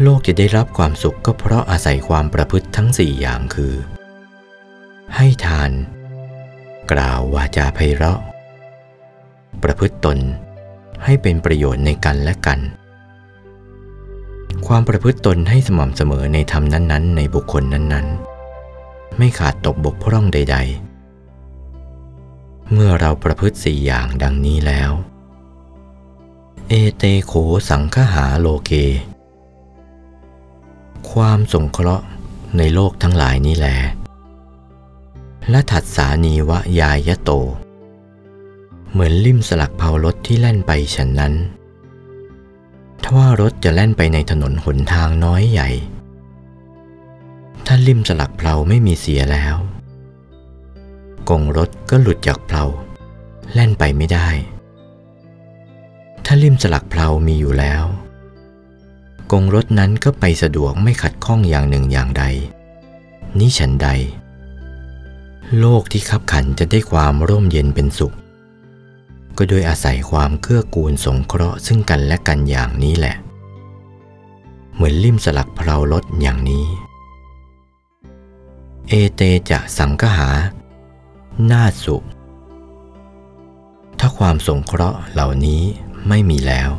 โลกจะได้รับความสุขก็เพราะอาศัยความประพฤติทั้งสี่อย่างคือ ให้ทาน กล่าววาจาไพเราะ ประพฤติตนให้เป็นประโยชน์ในกันและกัน ความประพฤติตนให้สม่ำเสมอในธรรมนั้น ๆ ในบุคคลนั้น ๆ ไม่ขาดตกบกพร่องใด ๆ เมื่อเราประพฤติสี่อย่างดังนี้แล้ว เอเตโขสังคหาโลเก ความสงเคราะห์ในโลกทั้งหลายนี้แลและถัดสานีวะยายะโต เหมือนลิ่มสลักเผารถที่แล่นไปฉันนั้นถ้าว่ารถจะแล่นไปในถนนหนทางน้อยใหญ่ ถ้าลิ่มสลักเพลาไม่มีเสียแล้วกงรถก็หลุดจากเพลาแล่นไปไม่ได้ ถ้าลิ่มสลักเพลามีอยู่แล้ว กงรถนั้นก็ไปสะดวกไม่ขัดข้องอย่างหนึ่งอย่างใด นี่ฉันใด โลกที่ขับขันจะได้ความร่มเย็นเป็นสุข ก็โดยอาศัยความเกื้อกูลสงเคราะห์ซึ่งกันและกันอย่างนี้แหละ เหมือนลิ่มสลักเพลารถอย่างนี้ เอเตจะสังคหา นาสุถ้าความสงเคราะห์เหล่านี้ไม่มีแล้ว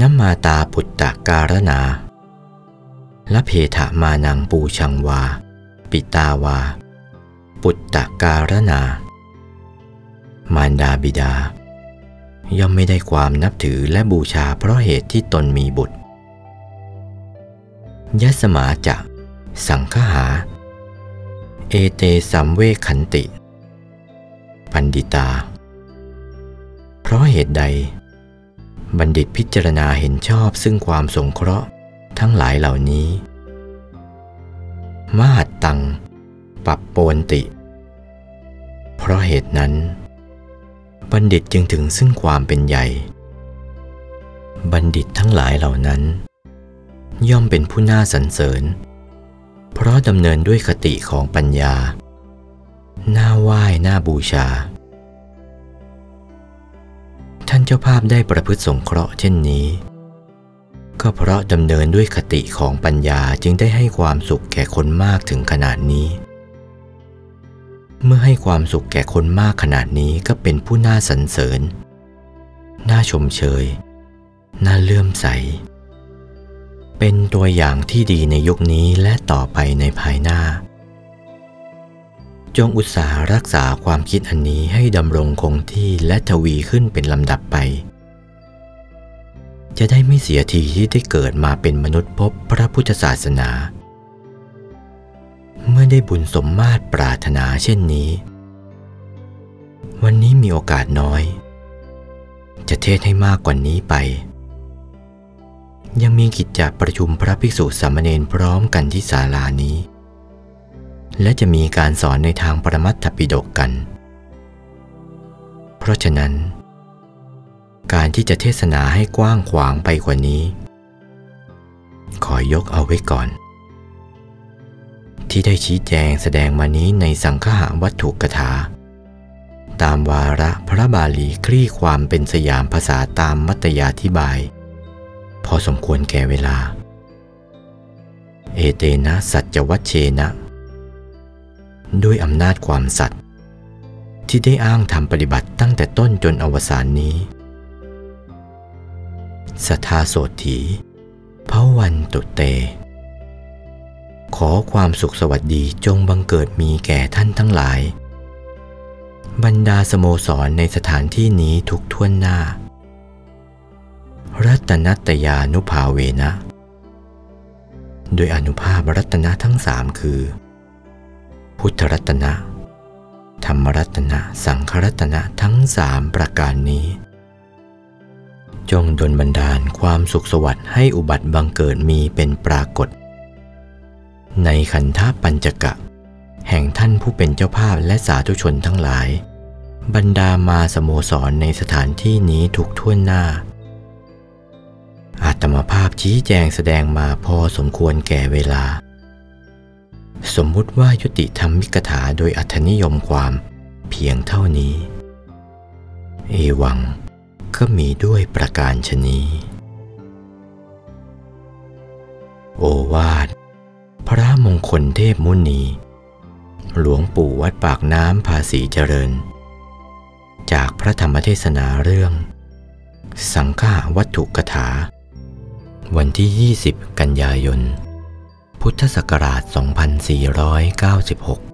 น้ำมาตาปุตตะการนาและเพถามานังปูชังวา ปิตาวา ปุตตะการนา มารดาบิดา ย่อมไม่ได้ความนับถือและบูชาเพราะเหตุที่ตนมีบุตรยสมาจะ สังคหา เอเตสัมเวขันติ ปันดิตา เพราะเหตุใด บัณฑิตพิจารณาเห็นชอบซึ่งความสงเคราะห์ทั้งหลายเหล่านี้ มหัตตังปรับโปนติ เพราะเหตุนั้น บัณฑิตจึงถึงซึ่งความเป็นใหญ่ บัณฑิตทั้งหลายเหล่านั้น ย่อมเป็นผู้น่าสรรเสริญ เพราะดำเนินด้วยคติของปัญญาน่าไหว้น่าบูชา เจ้าภาพได้ประพฤติสงเคราะห์เช่นนี้ ก็เพราะดำเนินด้วยคติของปัญญาจึงได้ให้ความสุขแก่คนมากถึงขนาดนี้ เมื่อให้ความสุขแก่คนมากขนาดนี้ก็เป็นผู้น่าสรรเสริญ น่าชมเชย น่าเลื่อมใส เป็นตัวอย่างที่ดีในยุคนี้และต่อไปในภายหน้า จงอุตสาห์รักษาความคิดอันนี้ให้ดำรงคงที่และทวีขึ้นเป็นลำดับไป จะได้ไม่เสียทีที่ได้เกิดมาเป็นมนุษย์พบพระพุทธศาสนา เมื่อได้บุญสมมาตรปรารถนาเช่นนี้ วันนี้มีโอกาสน้อย จะเทศให้มากกว่านี้ไป ยังมีกิจจะประชุมพระภิกษุสามเณรพร้อมกันที่ศาลานี้ และจะมีการสอนในทางปรมัตถปิฎกกัน เพราะฉะนั้น การที่จะเทศนาให้กว้างขวางไปกว่านี้ ขอยกเอาไว้ก่อน ที่ได้ชี้แจงแสดงมานี้ในสังฆะวัตถุกถา ตามวาระพระบาลีคลี่ความเป็นสยามภาษาตามมัตยาธิบาย พอสมควรแก่เวลา เอเตนะสัจวัชเชนะ ด้วยอำนาจความสัตย์ที่ได้อ้างทำปฏิบัติตั้งแต่ต้นจนอวสานนี้สทาโสถีพระวันตุเต ขอความสุขสวัสดีจงบังเกิดมีแก่ท่านทั้งหลาย บรรดาสโมสรในสถานที่นี้ทุกท่วนหน้า รัตนัตยานุภาเวนะ โดยอนุภาพรัตนะทั้งสามคือ พุทธรัตนะ ธรรมรัตนะ สังขรัตนะทั้งสามประการนี้ จงดลบันดาลความสุขสวัสดิ์ให้อุบัติบังเกิดมีเป็นปรากฏ ในขันธปัญจกะ แห่งท่านผู้เป็นเจ้าภาพและสาธุชนทั้งหลาย บรรดามาสโมสรในสถานที่นี้ทุกท่วนหน้าอาตมาภาพชี้แจงแสดงมาพอสมควรแก่เวลา สมมุติว่ายุติธรรมมิกถาโดยอัธนิยมความเพียงเท่านี้ เอวังก็มีด้วยประการชนีโอวาท พระมงคลเทพมุนี หลวงปู่วัดปากน้ำภาษีเจริญ จากพระธรรมเทศนาเรื่อง สังฆาวัตถุกถา วันที่ 20 กันยายน พุทธศักราช 2496